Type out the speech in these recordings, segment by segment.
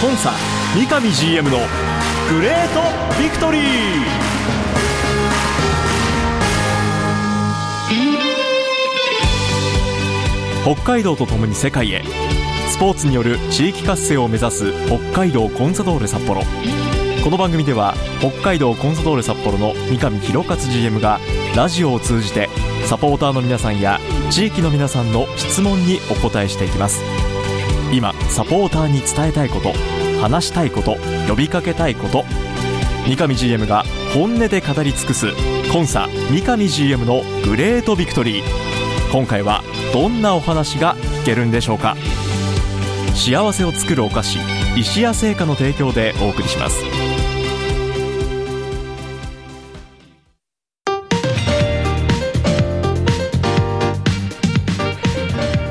コンサ三上 GM のグレートビクトリー。北海道とともに世界へスポーツによる地域活性を目指す北海道コンサドーレ札幌。この番組では北海道コンサドーレ札幌の三上弘勝 GM がラジオを通じてサポーターの皆さんや地域の皆さんの質問にお答えしていきます。今サポーターに伝えたいこと話したいこと呼びかけたいこと。三上 GM が本音で語り尽くすコンサ三上 GM のグレートビクトリー。今回はどんなお話が聞けるんでしょうか。幸せを作るお菓子石屋製菓の提供でお送りします。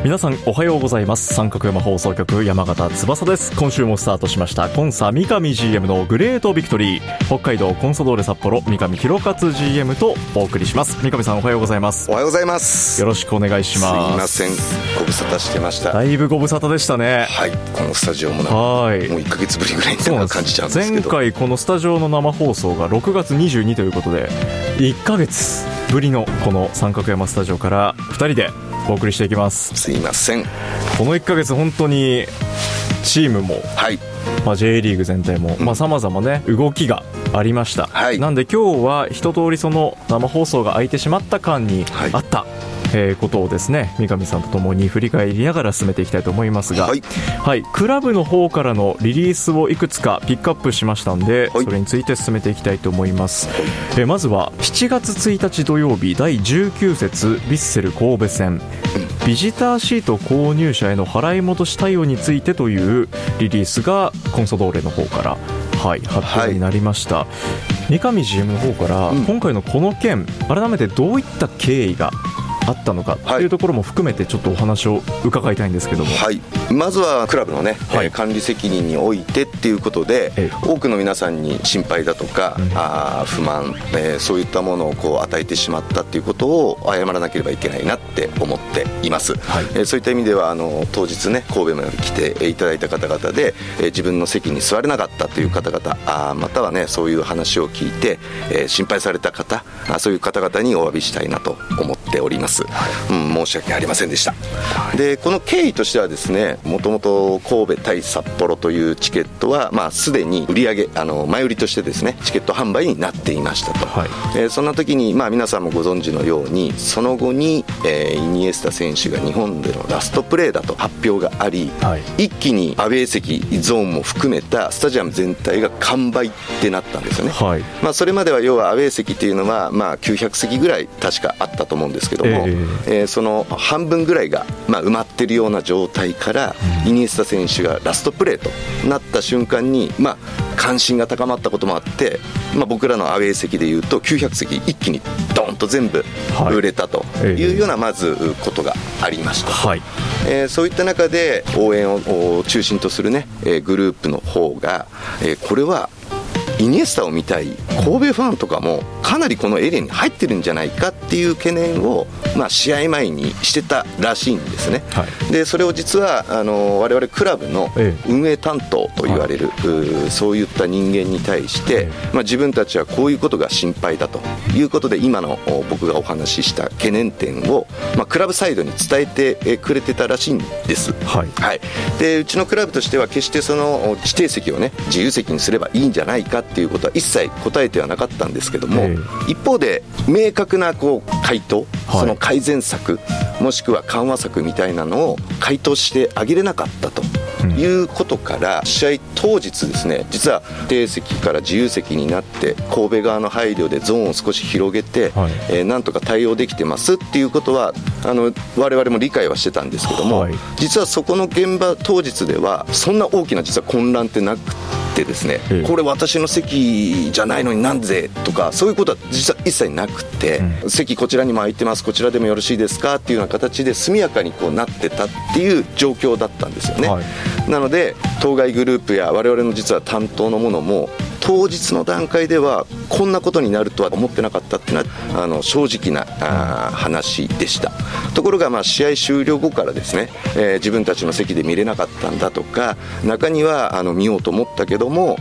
皆さんおはようございます。三角山放送局山形翼です。今週もスタートしました。コンサ三上 GM のグレートビクトリー。北海道コンサドーレ札幌三上弘勝 GM とお送りします。三上さんおはようございます。おはようございます。よろしくお願いします。すいません。ご無沙汰してました。だいぶご無沙汰でしたね。はい。このスタジオもなはい。もう1か月ぶりぐらいに感じちゃうんです。けど前回このスタジオの生放送が6月22ということで1か月ぶりのこの三角山スタジオから2人でお送りしていきます。すいません。この1か月本当にチームも、はい。まあ、J リーグ全体もうん。さまざ、まね動きがありました、はい。なんで今日は一通りその生放送が空いてしまった間にはい。あった、えーことをですね三上さんとともに振り返りながら進めていきたいと思いますが、はい。はい、クラブの方からのリリースをいくつかピックアップしましたんで、はい。それについて進めていきたいと思います、えーまずは7月1日土曜日第19節ヴィッセル神戸戦。ビジターシート購入者への払い戻し対応についてというリリースがコンソドーレの方から、はい、発表になりました、三上 GM の方から、うん。今回のこの件改めてどういった経緯があったのかっていうところも含めてちょっとお話を伺いたいんですけども、はい、まずはクラブのね、はい。えー管理責任においてっていうことでええ多くの皆さんに心配だとか、うん。あー不満、えーそういったものをこう与えてしまったっていうことを謝らなければいけないなって思っています、はい。えーそういった意味ではあの当日ね神戸まで来ていただいた方々で、えー自分の席に座れなかったという方々あーまたはねそういう話を聞いて、えー心配された方あそういう方々にお詫びしたいなと思っております、うん、申し訳ありませんでした、でこの経緯としてはですねもともと神戸対札幌というチケットは、まあ、すでに売り上げあの前売りとしてですねチケット販売になっていましたと、はい。えーそんな時に、まあ、皆さんもご存知のようにその後に、えーイニエスタ選手が日本でのラストプレーだと発表があり、はい。一気にアウェー席ゾーンも含めたスタジアム全体が完売ってなったんですよね、はい。まあ、それまでは要はアウェー席っていうのは、まあ、900席ぐらい確かあったと思うんですけども、ええー。その半分ぐらいが、まあ、埋まってるような状態から、イニエスタ選手がラストプレーとなった瞬間に、まあ、関心が高まったこともあって、まあ、僕らのアウェー席でいうと900席一気にドーンと全部はい。売れたとええいうようなまずことがありました。はい。えーそういった中で応援をお中心とする、ねえーグループの方が、えーこれはイニエスタを見たい神戸ファンとかもかなりこのエリアに入ってるんじゃないかっていう懸念を、まあ、試合前にしてたらしいんですね、はい。でそれを実はあの我々クラブのええ。運営担当と言われる、そういった人間に対して、まあ、自分たちはこういうことが心配だということで今のお僕がお話しした懸念点を、まあ、クラブサイドに伝えてえくれてたらしいんです。はい。はい、でうちのクラブとしては決してそのお指定席をね自由席にすればいいんじゃないかっていうことは一切答えてはなかったんですけども、え一方で明確なこう回答、はい。その改善策もしくは緩和策みたいなのを回答してあげれなかったと。いうことから試合当日ですね実は指定席から自由席になって神戸側の配慮でゾーンを少し広げて、はい。えーなんとか対応できてますっていうことはあの我々も理解はしてたんですけども、はい。実はそこの現場当日ではそんな大きな実は混乱ってなくてですね、ええ。これ私の席じゃないのになんでとかそういうことは実は一切なくて、席こちらにも空いてますこちらでもよろしいですかっていうような形で速やかにこうなってたっていう状況だったんですよね、はい。なので当該グループや我々の実は担当のものも当日の段階ではこんなことになるとは思ってなかったっていうのはあの正直なあ話でした。ところがまあ試合終了後からですね、えー、自分たちの席で見れなかったんだとか中にはあの見ようと思ったけども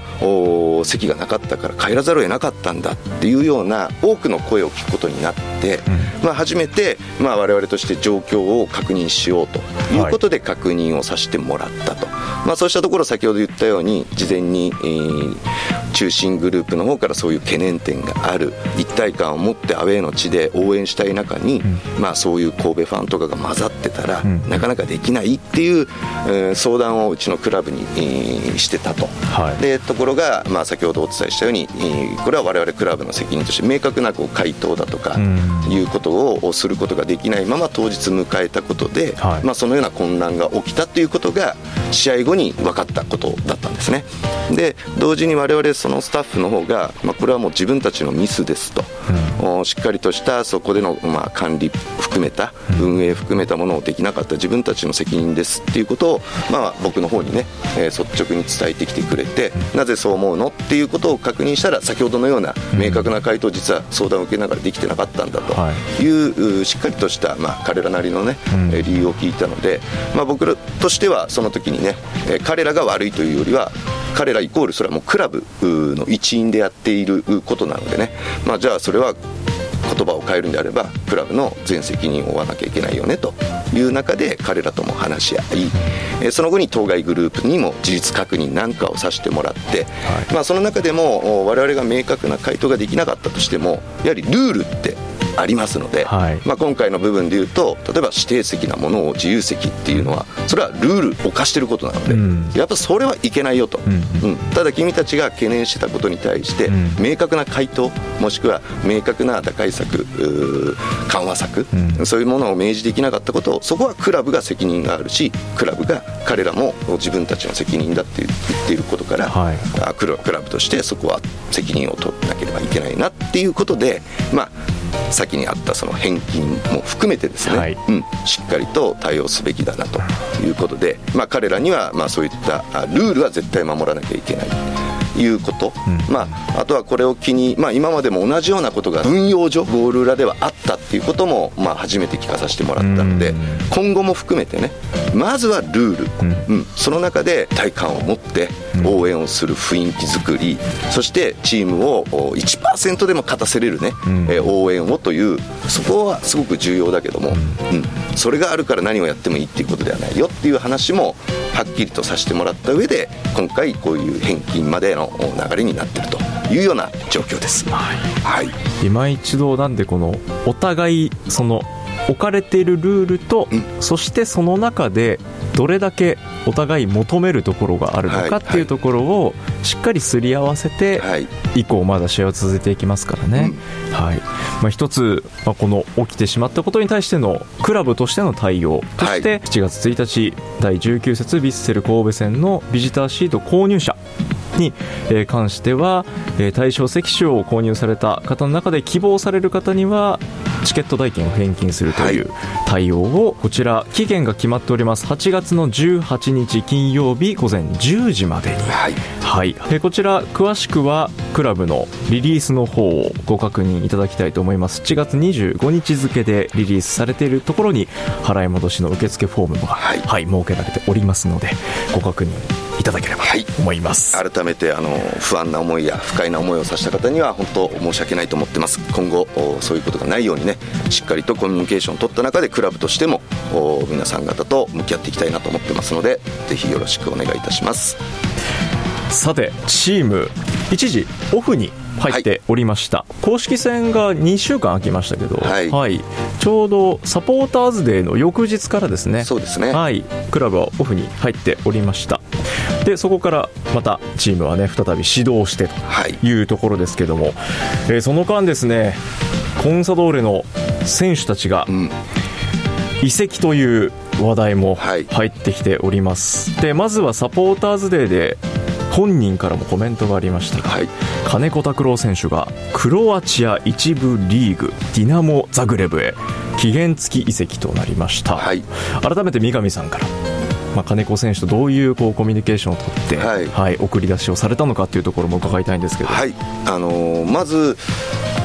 席がなかったから帰らざるを得なかったんだっていうような多くの声を聞くことになって、うん、まあ、初めて、まあ、我々として状況を確認しようということで確認をさせてもらったと、はい、まあ、そうしたところ先ほど言ったように事前に、えー、中心グループの方からそういう懸念点がある。一体感を持ってアウェーの地で応援したい中に、うん、まあ、そういう神戸ファンとかが混ざってたら、うん、なかなかできないっていう、えー、相談をうちのクラブに、えー、してたと、はい、でところが、まあ、先ほどお伝えしたように、えー、これは我々クラブの責任として明確なこう回答だとか、いうことをすることができないまま当日迎えたことで、はい、まあ、そのような混乱が起きたということが試合後に分かったことだったんですね。で同時に我々そのスタッフの方が、まあ、これはもう自分たちのミスですと、うん、しっかりとしたそこでの、まあ、管理含めた運営含めたものをできなかった自分たちの責任ですっていうことを、まあ、僕の方にね、えー、率直に伝えてきてくれて、なぜそう思うのっていうことを確認したら先ほどのような明確な回答実は相談を受けながらできてなかったんだとい。う、はい、しっかりとした、まあ、彼らなりのね、理由を聞いたので、まあ、僕としてはその時にね彼らが悪いというよりは彼らイコールそれはもうクラブの一員でやっていることなのでね、まあ、じゃあそれは言葉を変えるんであればクラブの全責任を負わなきゃいけないよねという中で彼らとも話し合い、えその後に当該グループにも事実確認なんかをさせてもらって、はい、まあ、その中でも我々が明確な回答ができなかったとしてもやはりルールってありますので、はい、まあ、今回の部分でいうと例えば指定席なものを自由席っていうのはそれはルールを犯していることなので、うん、やっぱそれはいけないよと、うん、うん、ただ君たちが懸念してたことに対して、明確な回答もしくは明確な打開策緩和策、そういうものを明示できなかったことをそこはクラブが責任があるしクラブが彼らも自分たちの責任だって言っていることから、はい、クラブとしてそこは責任を取らなければいけないなっていうことでまあ先にあったその返金も含めてですね、はい、うん、しっかりと対応すべきだなということで、まあ、彼らにはまあそういったルールは絶対守らなきゃいけない。いうこと、うん、まあ、あとはこれを機に、まあ、今までも同じようなことが運用上ゴール裏ではあったっていうことも、まあ、初めて聞かさせてもらったので、うん、今後も含めてねまずはルール、うん、うん、その中で体感を持って応援をする雰囲気作り、そしてチームを1%でも勝たせれるね、え応援をというそこはすごく重要だけども、うん、それがあるから何をやってもいいっていうことではないよっていう話もはっきりとさせてもらった上で今回こういう返金までの流れになっているというような状況です。はい、はい、今一度なんでこのお互いその置かれているルールと、うん、そしてその中でどれだけお互い求めるところがあるのかっていうところをしっかりすり合わせて、以降まだ試合を続けていきますからね、うん、はい。まあ、一つ、まあ、この起きてしまったことに対してのクラブとしての対応として、7月1日第19節ヴィッセル神戸戦のビジターシート購入者に関しては対象席種を購入された方の中で希望される方にはチケット代金を返金するという対応を、こちら期限が決まっております。8月の18日金曜日午前10時までに、はい、はい、こちら詳しくはクラブのリリースの方をご確認いただきたいと思います。7月25日付でリリースされているところに払い戻しの受付フォームが、はい、はい、設けられておりますのでご確認いただければと思います、はい、改めてあの不安な思いや不快な思いをさせた方には本当申し訳ないと思ってます。今後そういうことがないようにねしっかりとコミュニケーションを取った中でクラブとしても皆さん方と向き合っていきたいなと思ってますのでぜひよろしくお願いいたします。さてチーム一時オフに入っておりました、はい、公式戦が2週間空きましたけど、はい、はい、ちょうどサポーターズデーの翌日からですね。そうですね、はい、クラブはオフに入っておりましたでそこからまたチームはね再び始動してとい。うところですけども、はい、えー、その間ですねコンサドーレの選手たちが移籍という話題も入ってきております、はい、でまずはサポーターズデーで本人からもコメントがありましたが、はい、金子拓郎選手がクロアチア1部リーグディナモ・ザグレブへ期限付き移籍となりました、はい、改めて三上さんからまあ、金子選手とどういうこうコミュニケーションを取って、はい。はい、送り出しをされたのかというところも伺いたいんですけど、はい、あのーまず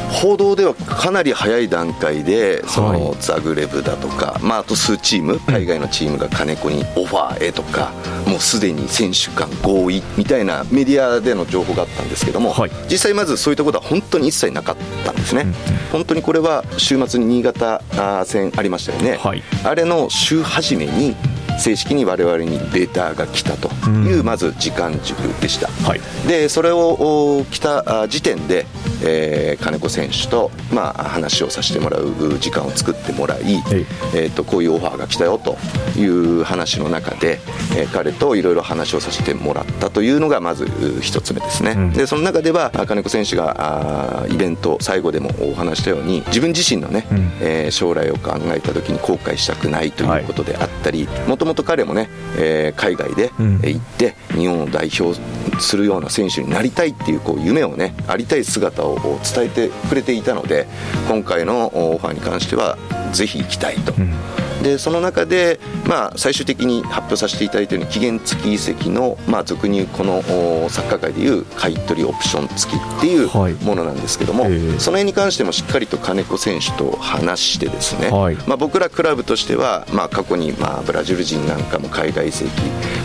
報道ではかなり早い段階でその、はいザグレブだとか、まあ、あと数チーム海外のチームが金子にオファーへとかもうすでに選手間合意みたいなメディアでの情報があったんですけども、はい。実際まずそういったことは本当に一切なかったんですね、うん本当にこれは週末に新潟戦ありましたよね、はい。あれの週初めに正式に我々にデータが来たという、うんまず時間軸でした。はいでそれをお来たあ時点で、えー金子選手と、まあ、話をさせてもらう時間を作ってもらい、ええー、とこういうオファーが来たよという話の中で、えー彼といろいろ話をさせてもらったというのがまずう一つ目ですね、うん。でその中ではあ金子選手があーイベント最後でもお話したように自分自身のね、うん。えー将来を考えた時に後悔したくないということであったりもともと彼もね、えー海外で、行って日本を代表するような選手になりたいっていうこう夢をねありたい姿をを伝えてくれていたので今回のオファーに関してはぜひ行きたいと。うんでその中で、まあ、最終的に発表させていただいたように期限付き移籍の、まあ、俗に言うこのおサッカー界でいう買い取りオプション付きっていうはい。ものなんですけども、ええ。その辺に関してもしっかりと金子選手と話してですね、はい。まあ、僕らクラブとしては、まあ、過去に、まあ、ブラジル人なんかも海外移籍、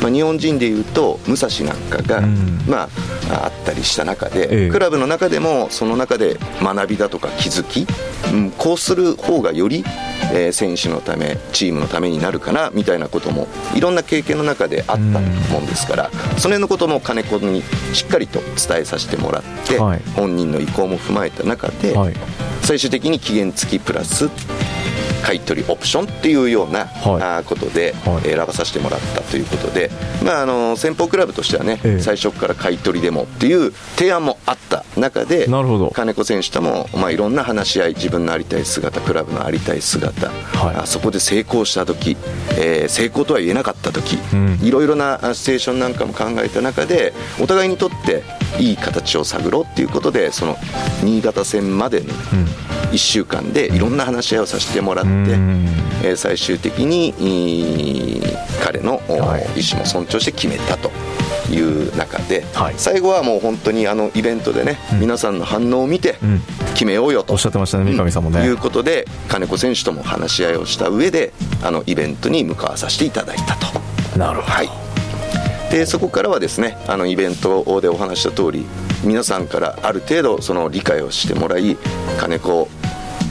まあ、日本人でいうと武蔵なんかが、うん。まあ、あったりした中で、ええ。クラブの中でもその中で学びだとか気づき、うん、こうする方がより、えー選手のためチームのためになるかなみたいなこともいろんな経験の中であったもんですから、その辺のことも金子にしっかりと伝えさせてもらって、はい。本人の意向も踏まえた中で、はい。最終的に期限付きプラス買い取りオプションっていうような、ことではい。選ばさせてもらったということで、まあ、あの先方クラブとしてはね、ええ。最初から買い取りでもっていう提案もあった中で金子選手とも、まあ、いろんな話し合い自分のありたい姿クラブのありたい姿、はい。あそこで成功した時、えー成功とは言えなかった時、うん。いろいろなあシチュエーションなんかも考えた中でお互いにとっていい形を探ろうっていうことでその新潟戦までの1週間でいろんな話し合いをさせてもらって、うん。えー最終的に彼の意思も尊重して決めたという中で、はい。最後はもう本当にあのイベントでね、うん。皆さんの反応を見てうん。決めようよと。おっしゃってましたね三上さんもね、いうことで金子選手とも話し合いをした上であのイベントに向かわさせていただいたと。なるほど、はい。でそこからはですねあのイベントでお話しした通り皆さんからある程度その理解をしてもらい金子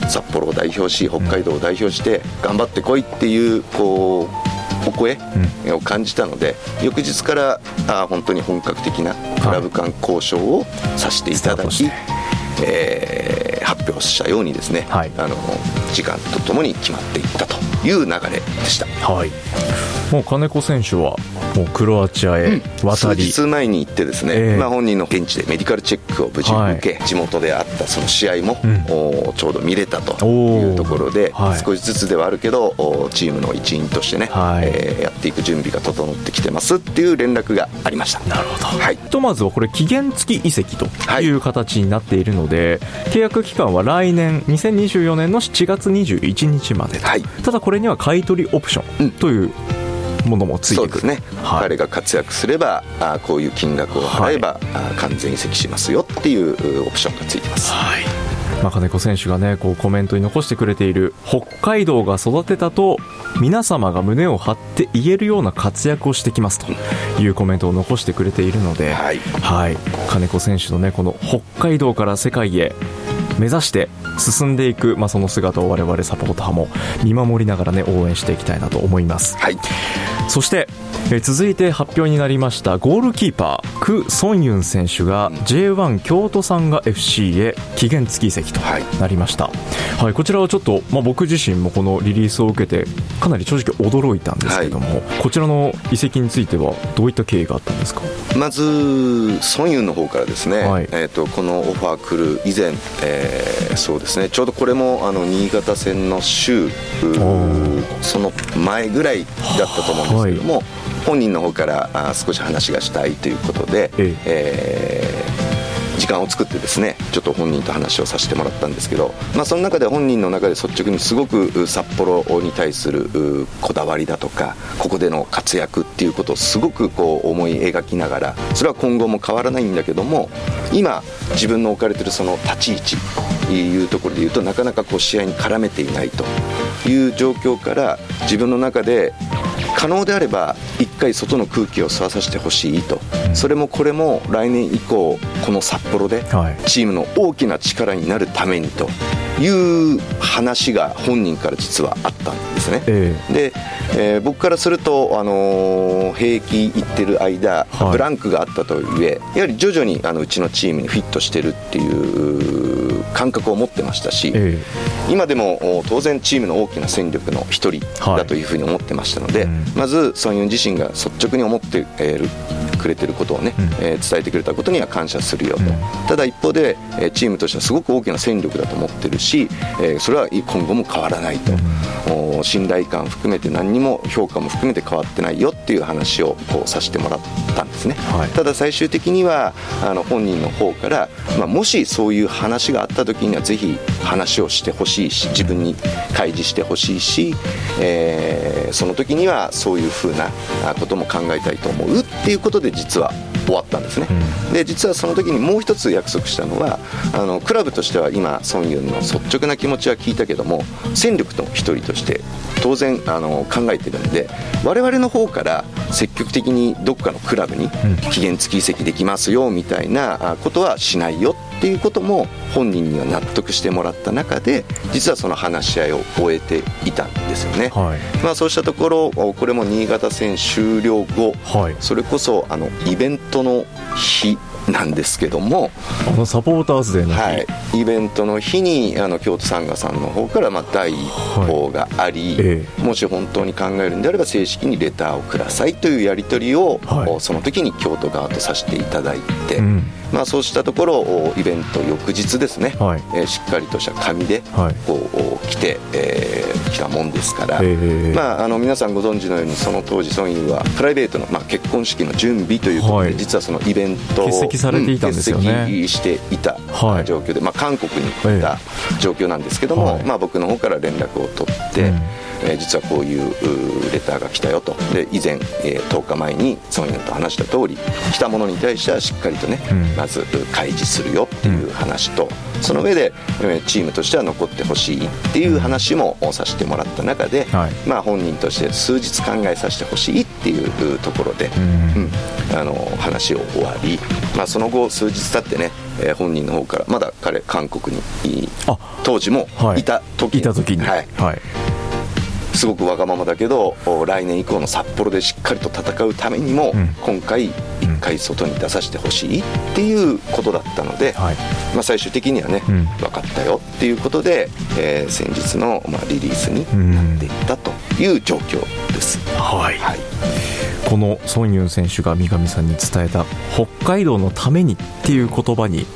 札幌を代表し北海道を代表して頑張ってこいっていうこうお声を感じたので、翌日からあ本当に本格的なクラブ間交渉をさせていただき、スタートして。えー発表したようにですね、はい。あの時間とともに決まっていったという流れでした。はいもう金子選手はもうクロアチアへ渡数り、日前に行ってですね、ええ。まあ、本人の現地でメディカルチェックを無事受け、地元であったその試合も、うん。おちょうど見れたというところで、はい。少しずつではあるけどおチームの一員としてね、はい。えーやっていく準備が整ってきてますっていう連絡がありました。なるほど、はい。ひとまずはこれ期限付き移籍とはいいう形になっているので、契約期間は来年2024年の7月21日までと、はい。ただこれには買い取りオプションというものもついてくる、そうですね、はい。彼が活躍すればあこういう金額を払えば、あ完全移籍しますよっていううオプションがついてます。はい。まあ、金子選手がねこうコメントに残してくれている北海道が育てたと皆様が胸を張って言えるような活躍をしてきますというコメントを残してくれているので、はい。はい、金子選手のねこの北海道から世界へ目指して進んでいく、まあ、その姿を我々サポーターも見守りながらね応援していきたいなと思います。はいそしてえー続いて発表になりましたゴールキーパーク・ソンユン選手が J1 京都サンガ FC へ期限付き移籍とはい。なりました、はいこちらはちょっと、まあ、僕自身もこのリリースを受けてかなり正直驚いたんですけども、こちらの移籍についてはどういった経緯があったんですか？まずソンユンの方からですね、はい。えー、とこのオファー来る以前、えーそうですねちょうどこれもあの新潟戦の週その前ぐらいだったと思うんですけども、本人の方からあ少し話がしたいということで、え。えー時間を作ってですねちょっと本人と話をさせてもらったんですけど、まあ、その中で本人の中で率直にすごく札幌に対するこだわりだとかここでの活躍っていうことをすごくこう思い描きながらそれは今後も変わらないんだけども今自分の置かれてるその立ち位置いうところでいうとなかなかこう試合に絡めていないという状況から自分の中で可能であれば1回外の空気を吸わさせてほしいと、それもこれも来年以降この札幌でチームの大きな力になるためにという話が本人から実はあったんですね、えー、で、えー、僕からすると、あのー、兵役行ってる間、はい、ブランクがあったとはいえやはり徐々にあのうちのチームにフィットしてるっていう感覚を持ってましたし、えー、今でも当然チームの大きな戦力の一人だというふうに思ってましたので、はい、まずソン・ユン自身が率直に思っているくれてることをね、うん、えー、伝えてくれたことには感謝するよと、うん、ただ一方で、えー、チームとしてはすごく大きな戦力だと思ってるし、えー、それは今後も変わらないと、うん、信頼感含めて何にも評価も含めて変わってないよっていう話をこうさせてもらったんですね、はい、ただ最終的にはあの本人の方から、まあ、もしそういう話があった時にはぜひ話をしてほしいし自分に開示してほしいし、えー、その時にはそういうふうなことも考えたいと思うっていうことで実は終わったんですね、うん、で実はその時にもう一つ約束したのはあのクラブとしては今ソン・ユンの率直な気持ちは聞いたけども戦力の一人として当然あの考えてるんで我々の方から積極的にどっかのクラブに期限付き移籍できますよみたいなことはしないよっていうことも本人には納得してもらった中で実はその話し合いを終えていたんですよね、はい、まあ、そうしたところこれも新潟戦終了後、はい、それこそあのイベントの日なんですけどもあのサポーターズデーの日、はい、イベントの日にあの京都サンガさんの方からまあ第一報があり、はい。えもし本当に考えるんであれば正式にレターをくださいというやり取りを、はい、その時に京都側とさせていただいて、うん、まあ、そうしたところイベント翌日ですね、はい、えー、しっかりとした紙でこう、来て、えー、来たもんですから、まあ、あの皆さんご存知のようにその当時ソン・ユはプライベートの、まあ、結婚式の準備ということで、実はそのイベントを席されていたんですよね、欠席していた状況で、まあ、韓国に行った状況なんですけども、まあ、僕の方から連絡を取って、うん。えー、実はこういうレターが来たよと。で以前、えー、10日前にソンヨンと話した通り来たものに対してはしっかりとね、うん、まず開示するよっていう話と、うん、その上でチームとしては残ってほしいっていう話もさせてもらった中で、はい、まあ、本人として数日考えさせてほしいっていうところで、うん、うん、あの話を終わり、まあ、その後数日経ってねえー、本人の方からまだ彼韓国に当時もい。た時に,、はい、いた時に、はい、はいすごくわがままだけど来年以降の札幌でしっかりと戦うためにも、うん、今回1回外に出させてほしいっていうことだったので、はい、まあ、最終的にはね、うん、分かったよっていうことで、えー、先日の、まあ、リリースになっていったという状況です。はい、はい。このソン・ユン選手が三上さんに伝えた北海道のためにっていう言葉に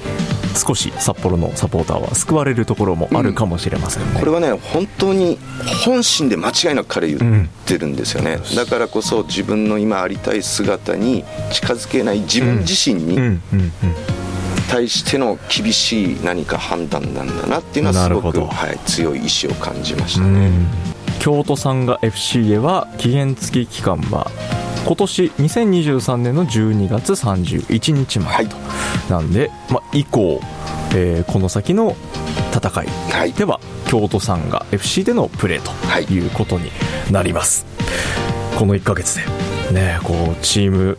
少し札幌のサポーターは救われるところもあるかもしれませんね、うん、これはね本当に本心で間違いなく彼言ってるんですよね、うん、だからこそ自分の今ありたい姿に近づけない自分自身に対しての厳しい何か判断なんだなっていうのはすごく、はい、強い意志を感じましたね、京都さんが FC へは期限付き期間は今年2023年の12月31日までと、はい、なんで、まあ、以降、えー、この先の戦い。では、京都サンガ FC でのプレーとい。うことになります、はい、この1か月でねこうチーム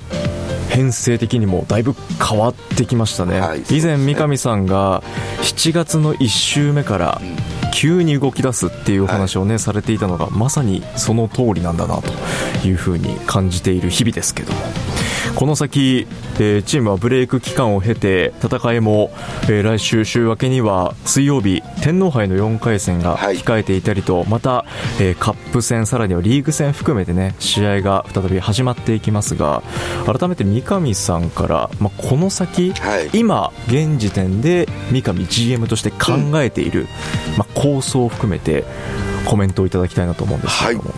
編成的にもだいぶ変わってきましたね、はい、以前三上さんが7月の1週目から、うん急に動き出すっていうお話をね、はい、されていたのがまさにその通りなんだなというふうに感じている日々ですけども。この先、えー、チームはブレイク期間を経て戦いも、えー、来週週明けには水曜日天皇杯の4回戦が控えていたりと、はい、また、えー、カップ戦さらにはリーグ戦含めてね試合が再び始まっていきますが改めて三上さんから、まあ、この先、はい、今現時点で三上 GM として考えている、うん、まあ、構想を含めてコメントをいただきたいなと思うんですけども、は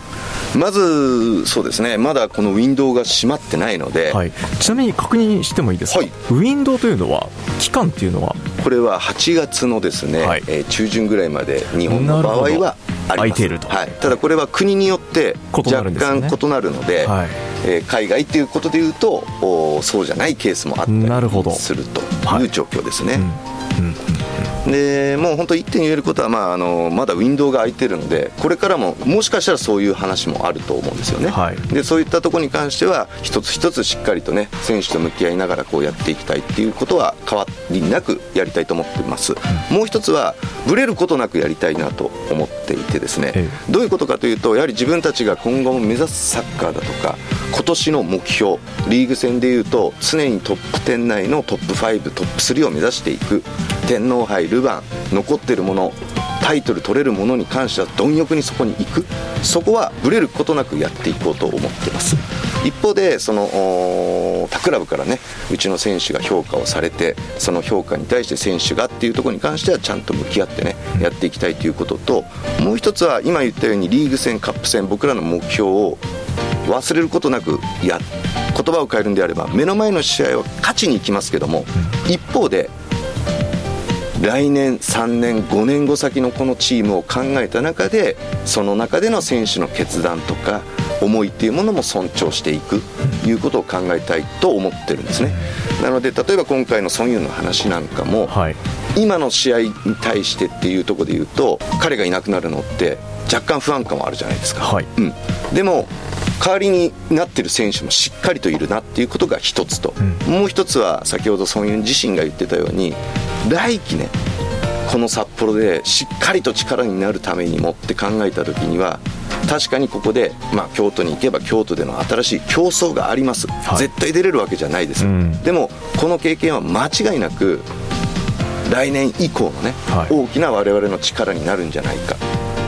い、まずそうですね。まだこのウィンドウが閉まってないので、はい、ちなみに確認してもいいですか、はい、ウィンドウというのは期間っていうのは？これは8月のですね、はい、えー、中旬ぐらいまで日本の場合は空いていると、はい、ただこれは国によって若干異なるので、はい、えー、海外ということでいうとおそうじゃないケースもあったりするという状況ですね。でもう本当一点言えることは、まあ、あのまだウィンドウが開いてるのでこれからももしかしたらそういう話もあると思うんですよね、はい、でそういったところに関しては一つ一つしっかりとね選手と向き合いながらこうやっていきたいっていうことは変わりなくやりたいと思っています、うん、もう一つはぶれることなくやりたいなと思っていてですね、ええ、どういうことかというとやはり自分たちが今後も目指すサッカーだとか今年の目標リーグ戦でいうと常にトップ10内のトップ5トップ3を目指していく天皇杯ルヴァン残ってるものタイトル取れるものに関しては貪欲にそこに行く。そこはぶれることなくやっていこうと思ってます。一方でその他クラブからねうちの選手が評価をされてその評価に対して選手がっていうところに関してはちゃんと向き合ってねやっていきたいということともう一つは今言ったようにリーグ戦カップ戦僕らの目標を忘れることなくや言葉を変えるんであれば目の前の試合は勝ちに行きますけども一方で来年3年5年後先のこのチームを考えた中でその中での選手の決断とか思いっていうものも尊重していくということを考えたいと思ってるんですね。なので例えば今回のソン・ユンの話なんかも、はい、今の試合に対してっていうところで言うと彼がいなくなるのって若干不安感はあるじゃないですか、はい、うん、でも代わりになってる選手もしっかりといるなっていうことが一つと、うん、もう一つは先ほどソン・ユン自身が言ってたように来季ねこの札幌でしっかりと力になるためにもって考えた時には確かにここで、まあ、京都に行けば京都での新しい競争があります、はい、絶対出れるわけじゃないです、うん、でもこの経験は間違いなく来年以降のね、はい、大きな我々の力になるんじゃないか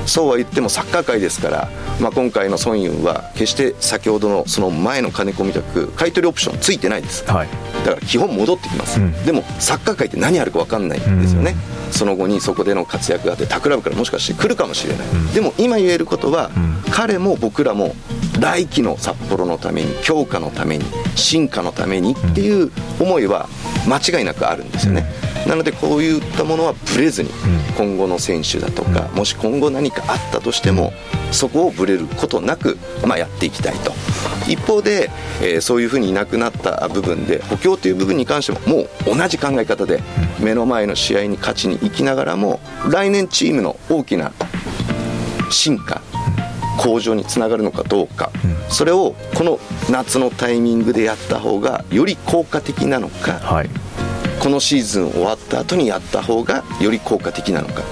そうは言ってもサッカー界ですから、まあ、今回の孫ンは決して先ほどのその前の金子みたく買い取りオプションついてないです、はい、だから基本戻ってきます、うん、でもサッカー界って何あるか分かんないんですよね、うん、その後にそこでの活躍があって他クラブからもしかして来るかもしれない、うん、でも今言えることは、彼も僕らも来季の札幌のために強化のために進化のためにっていう思いは間違いなくあるんですよね、なのでこういったものはぶれずに今後の選手だとかもし今後何かあったとしてもそこをぶれることなく、まあ、やっていきたいと。一方で、えー、そういうふうにいなくなった部分で補強という部分に関してももう同じ考え方で目の前の試合に勝ちに行きながらも来年チームの大きな進化向上につながるのかどうか、それをこの夏のタイミングでやった方がより効果的なのか、はい、このシーズン終わった後にやった方がより効果的なのか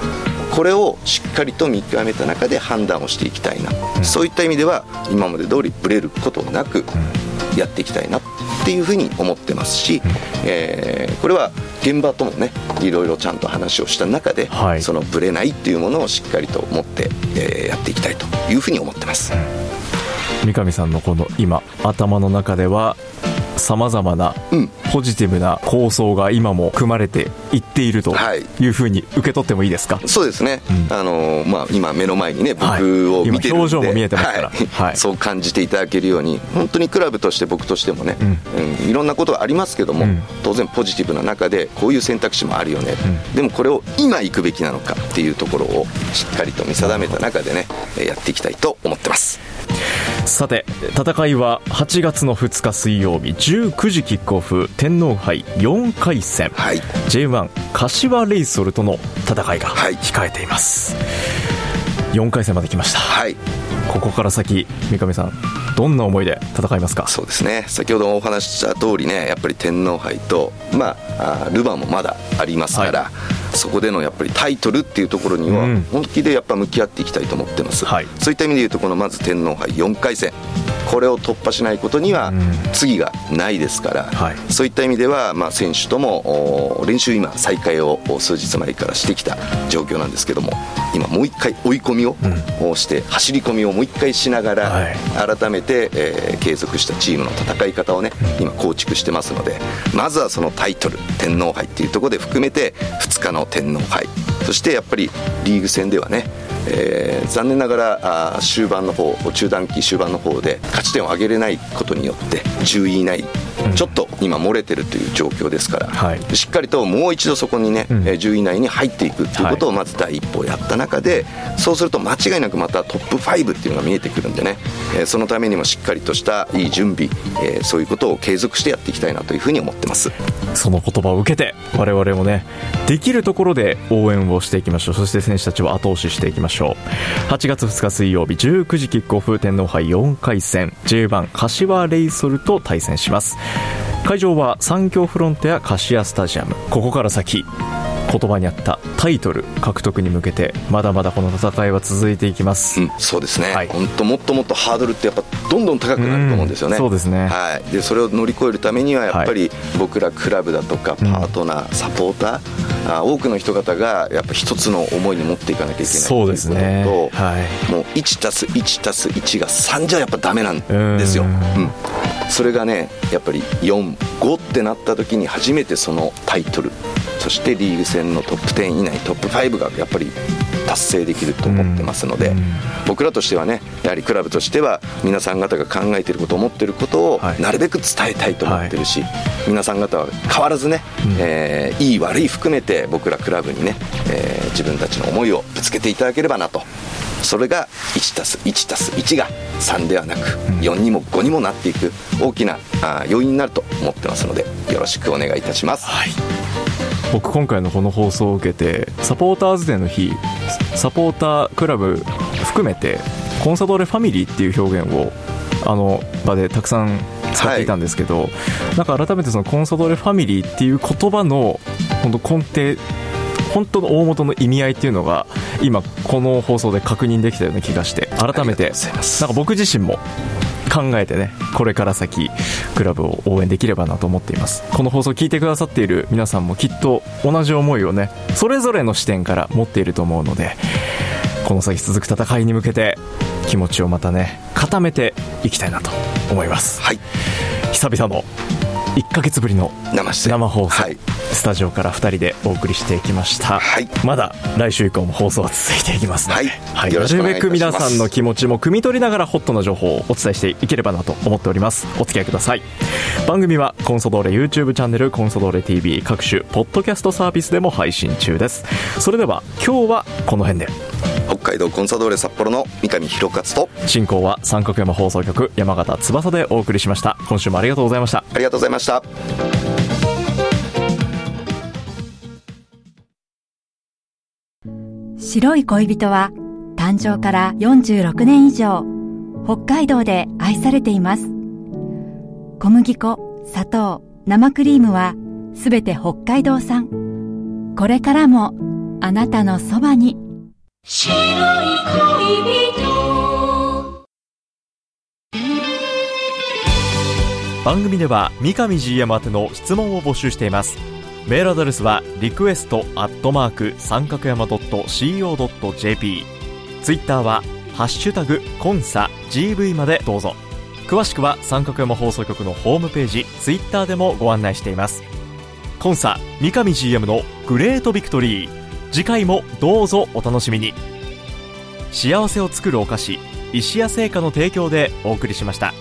これをしっかりと見極めた中で判断をしていきたいな、うん、そういった意味では今まで通りブレることなくやっていきたいなっていうふうに思ってますし、うん、えー、これは現場ともねいろいろちゃんと話をした中で、はい、そのブレないっていうものをしっかりと持って、えー、やっていきたいというふうに思ってます。三上さんのこの今頭の中ではさまざまなポジティブな構想が今も組まれていっているとい。うふうに受け取ってもいいですか、はい、そうですね、うん、あのまあ、今目の前にね僕を見てるんで、はい、表情も見えてますから、はい、そう感じていただけるように本当にクラブとして僕としてもね、うん、いろんなことはありますけども、うん、当然ポジティブな中でこういう選択肢もあるよね、でもこれを今行くべきなのかっていうところをしっかりと見定めた中でねやっていきたいと思ってます。さて戦いは8月の2日水曜日19時キックオフ天皇杯4回戦、はい、J1 柏レイソルとの戦いが控えています、はい、4回戦まで来ました、はい、ここから先三上さんどんな思いで戦いますか？そうですね。先ほどお話しした通りねやっぱり天皇杯と、まあ、ルヴァンもまだありますから、はい。そこでのやっぱりタイトルっていうところには本気でやっぱ向き合っていきたいと思ってます、はい、そういった意味で言うとこのまず天皇杯4回戦これを突破しないことには次がないですから、はい、そういった意味では、まあ、選手とも練習今再開を数日前からしてきた状況なんですけども今もう一回追い込みをして、走り込みをもう一回しながら、改めて、えー、継続したチームの戦い方をね今構築してますのでまずはそのタイトル天皇杯っていうところで含めて2日の天皇杯。そしてやっぱりリーグ戦ではねえー、残念ながらあ終盤の方中段期終盤の方で勝ち点を上げれないことによって10位以内、ちょっと今漏れてるという状況ですから、はい、しっかりともう一度そこにね、うん、10位以内に入っていくということをまず第一歩やった中で、はい、そうすると間違いなくまたトップ5っていうのが見えてくるんでね、えー、そのためにもしっかりとしたいい準備、えー、そういうことを継続してやっていきたいなというふうに思ってます。その言葉を受けて我々もねできるところで応援をしていきましょう。そして選手たちを後押ししていきましょう。8月2日水曜日19時キックオフ天皇杯4回戦。J1 柏レイソルと対戦します会場は三京フロントや柏スタジアム。ここから先。言葉にあったタイトル獲得に向けてまだまだこの戦いは続いていきます、うん、そうですね、はい、本当もっともっとハードルってやっぱどんどん高くなると思うんですよね、そうですね、はい、でそれを乗り越えるためにはやっぱり僕らクラブだとかパートナー、サポーター、あ多くの人方がやっぱ一つの思いに持っていかなきゃいけないそうですね。と、はい、もう1たす1たす1が3じゃやっぱダメなんですよ、うん、それがねやっぱり45ってなった時に初めてそのタイトルそしてリーグ戦のトップ10以内トップ5がやっぱり達成できると思ってますので、うん、僕らとしてはねやはりクラブとしては皆さん方が考えていること思っていることをなるべく伝えたいと思ってるし、はい、皆さん方は変わらずね、うん、えー、いい悪い含めて僕らクラブにね、えー、自分たちの思いをぶつけていただければなと。それが1たす1たす1が3ではなく4にも5にもなっていく大きな要因になると思ってますのでよろしくお願いいたします。はい僕今回のこの放送を受けてサポーターズデーの日サポータークラブ含めてコンサドーレファミリーっていう表現をあの場でたくさん使っていたんですけど、はい、なんか改めてそのコンサドーレファミリーっていう言葉の本当根底本当の大元の意味合いっていうのが今この放送で確認できたような気がして改めてなんか僕自身も考えてねこれから先クラブを応援できればなと思っています。この放送を聞いてくださっている皆さんもきっと同じ思いをねそれぞれの視点から持っていると思うのでこの先続く戦いに向けて気持ちをまたね固めていきたいなと思います。はい。久々の1か月ぶりの生放送、はい、スタジオから2人でお送りしていきました、はい、まだ来週以降も放送は続いていきますので、はい、なるべく皆さんの気持ちも汲み取りながらホットな情報をお伝えしていければなと思っております。お付き合いください。番組はコンソドーレ YouTube チャンネルコンソドーレ TV 各種ポッドキャストサービスでも配信中です。それでは今日はこの辺で。北海道コンサドーレ札幌の三上弘勝と進行は三角山放送局山形翼でお送りしました。今週もありがとうございました。ありがとうございました白い恋人は誕生から46年以上北海道で愛されています。小麦粉砂糖生クリームはすべて北海道産。これからもあなたのそばに。白い恋人。番組では三上 GM 宛ての質問を募集していますメールアドレスはリクエストアットマーク三角山 .co.jp ツイッターはハッシュタグコンサ GV までどうぞ。詳しくは三角山放送局のホームページツイッターでもご案内しています。コンサ三上 GM のグレートビクトリー。次回もどうぞお楽しみに。幸せを作るお菓子石屋製菓の提供でお送りしました。